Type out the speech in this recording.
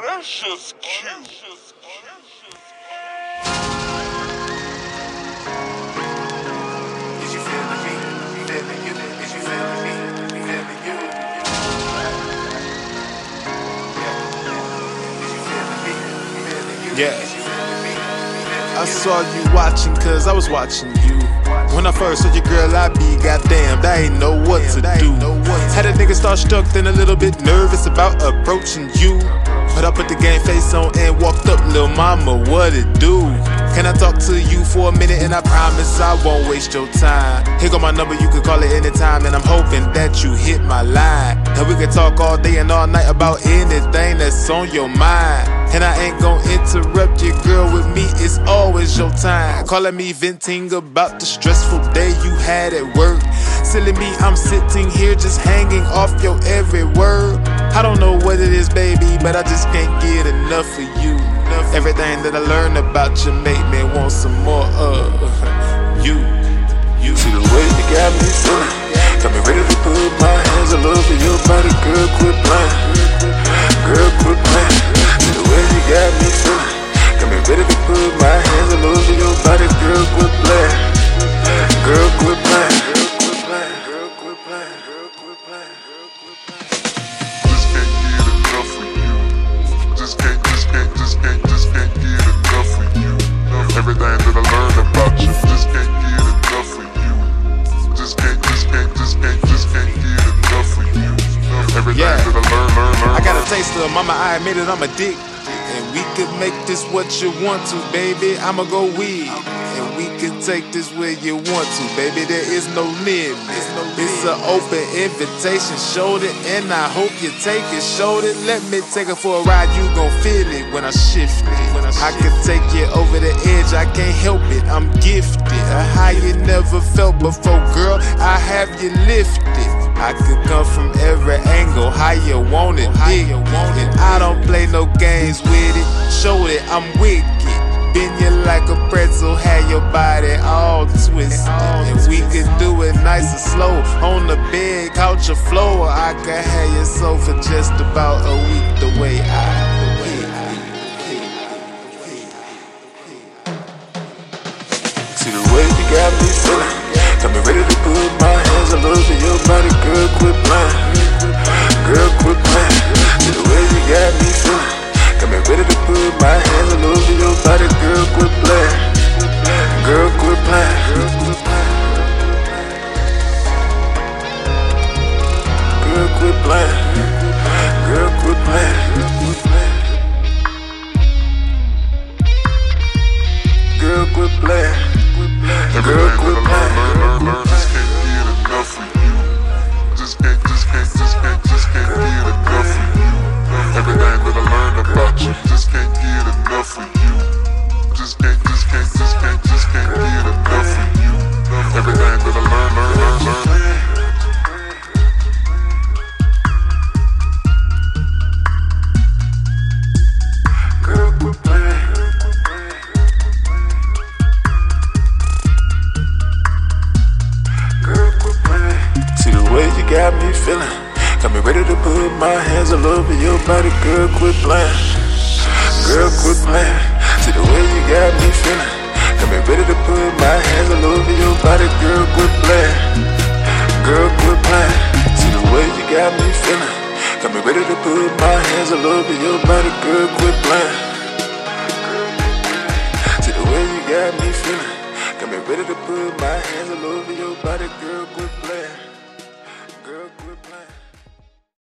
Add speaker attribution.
Speaker 1: Oh, that's just cute.
Speaker 2: Is you feeling me? Feeling you? Is you feeling me? Feeling you? Yeah. Is you feeling me? Feeling you?
Speaker 3: Yeah.
Speaker 2: Is you feeling me?
Speaker 3: I saw you watching cause I was watching you. When I first saw your girl, I be goddamn, I ain't know what to do. Had a nigga start struck, then a little bit nervous about approaching you. But I put the game face on and walked up, lil' mama, what it do? Can I talk to you for a minute and I promise I won't waste your time? Here go my number, you can call it anytime, and I'm hoping that you hit my line. And we can talk all day and all night about anything that's on your mind. And I ain't gon' interrupt you, girl with me, it's always your time. Calling me venting about the stressful day you had at work. Silly me, I'm sitting here just hanging off your every word. I don't know what it is, baby, but I just can't get enough of you. Everything that I learned about you make me want some more of you. You.
Speaker 2: See the way you got me feeling. Got me ready to put my hands all over your body, girl. Quit playing,
Speaker 1: I learned, learn, learn.
Speaker 3: I got a taste of mama, I admit it, I'm a dick. And we could make this what you want to, baby. I'ma go weed. And we can take this where you want to, baby. There is no limit. It's an open invitation, showed it, and I hope you take it, showed it. Let me take it for a ride, you gon' feel it when I shift it. I can take you over the edge, I can't help it. I'm gifted, a high you never felt before, girl. I have you lifted. I could come from every angle, how you want it, big. And I don't play no games with it. Show it, I'm wicked. Bend you like a pretzel, have your body all twisted. And we could do it nice and slow on the bed, couch or floor. I could have you so for just about a week the way I.
Speaker 2: See the way you got me Girl, Got me ready to put my hands all over your body. Girl, quit playing. Girl, quit playing. See the way you got me feeling. Got me ready to put my hands all over your body. Girl, quit playing. Girl, quit playing. See the way you got me feeling. Got me ready to put my hands all over your body. Girl, quit playing. See the way you got me feeling. Got me ready to put my hands all over your body, girl. Quit playing.